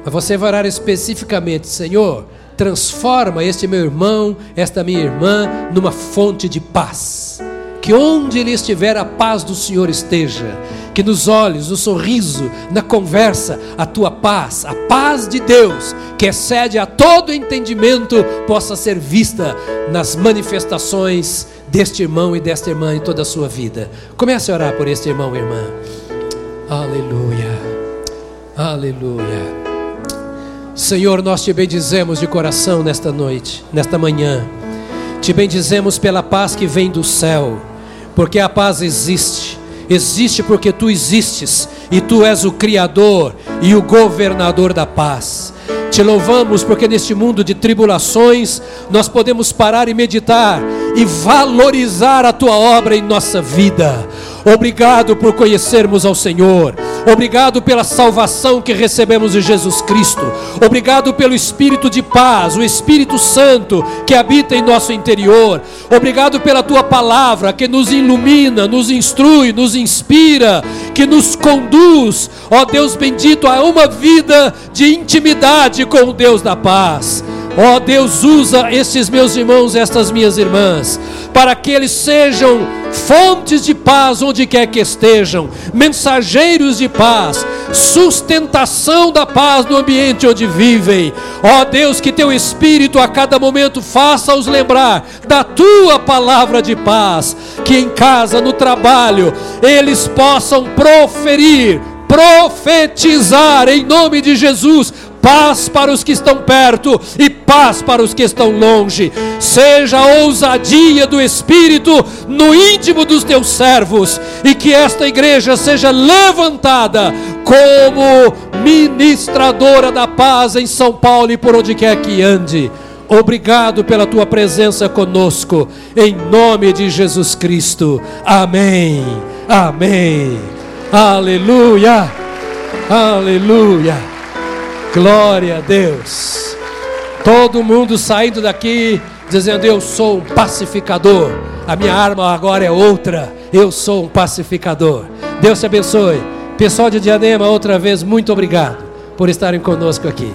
Mas você vai orar especificamente, Senhor transforma este meu irmão, esta minha irmã, numa fonte de paz. Que onde ele estiver, a paz do Senhor esteja. Que nos olhos, no sorriso, na conversa, a tua paz, a paz de Deus, que excede a todo entendimento, possa ser vista nas manifestações deste irmão e desta irmã em toda a sua vida. Comece a orar por este irmão e irmã. Aleluia. Aleluia. Senhor, nós te bendizemos de coração nesta noite, nesta manhã. Te bendizemos pela paz que vem do céu, porque a paz existe. Existe porque tu existes e tu és o Criador e o governador da paz. Te louvamos porque neste mundo de tribulações nós podemos parar e meditar e valorizar a tua obra em nossa vida. Obrigado por conhecermos ao Senhor. Obrigado pela salvação que recebemos de Jesus Cristo. Obrigado pelo Espírito de paz, o Espírito Santo que habita em nosso interior. Obrigado pela tua palavra que nos ilumina, nos instrui, nos inspira, que nos conduz, ó Deus bendito, a uma vida de intimidade com o Deus da paz. Ó Deus, usa estes meus irmãos, estas minhas irmãs, para que eles sejam fontes de paz onde quer que estejam, mensageiros de paz, sustentação da paz no ambiente onde vivem. Ó Deus, que teu Espírito a cada momento faça-os lembrar da tua palavra de paz, que em casa, no trabalho, eles possam proferir profetizar em nome de Jesus paz para os que estão perto e paz para os que estão longe. Seja a ousadia do Espírito no íntimo dos teus servos e que esta igreja seja levantada como ministradora da paz em São Paulo e por onde quer que ande. Obrigado pela tua presença conosco, em nome de Jesus Cristo. Amém. Amém. Aleluia. Aleluia. Glória a Deus. Todo mundo saindo daqui dizendo: Eu sou um pacificador. A minha arma agora é outra. Eu sou um pacificador. Deus te abençoe. Pessoal de Diadema, outra vez, muito obrigado por estarem conosco aqui.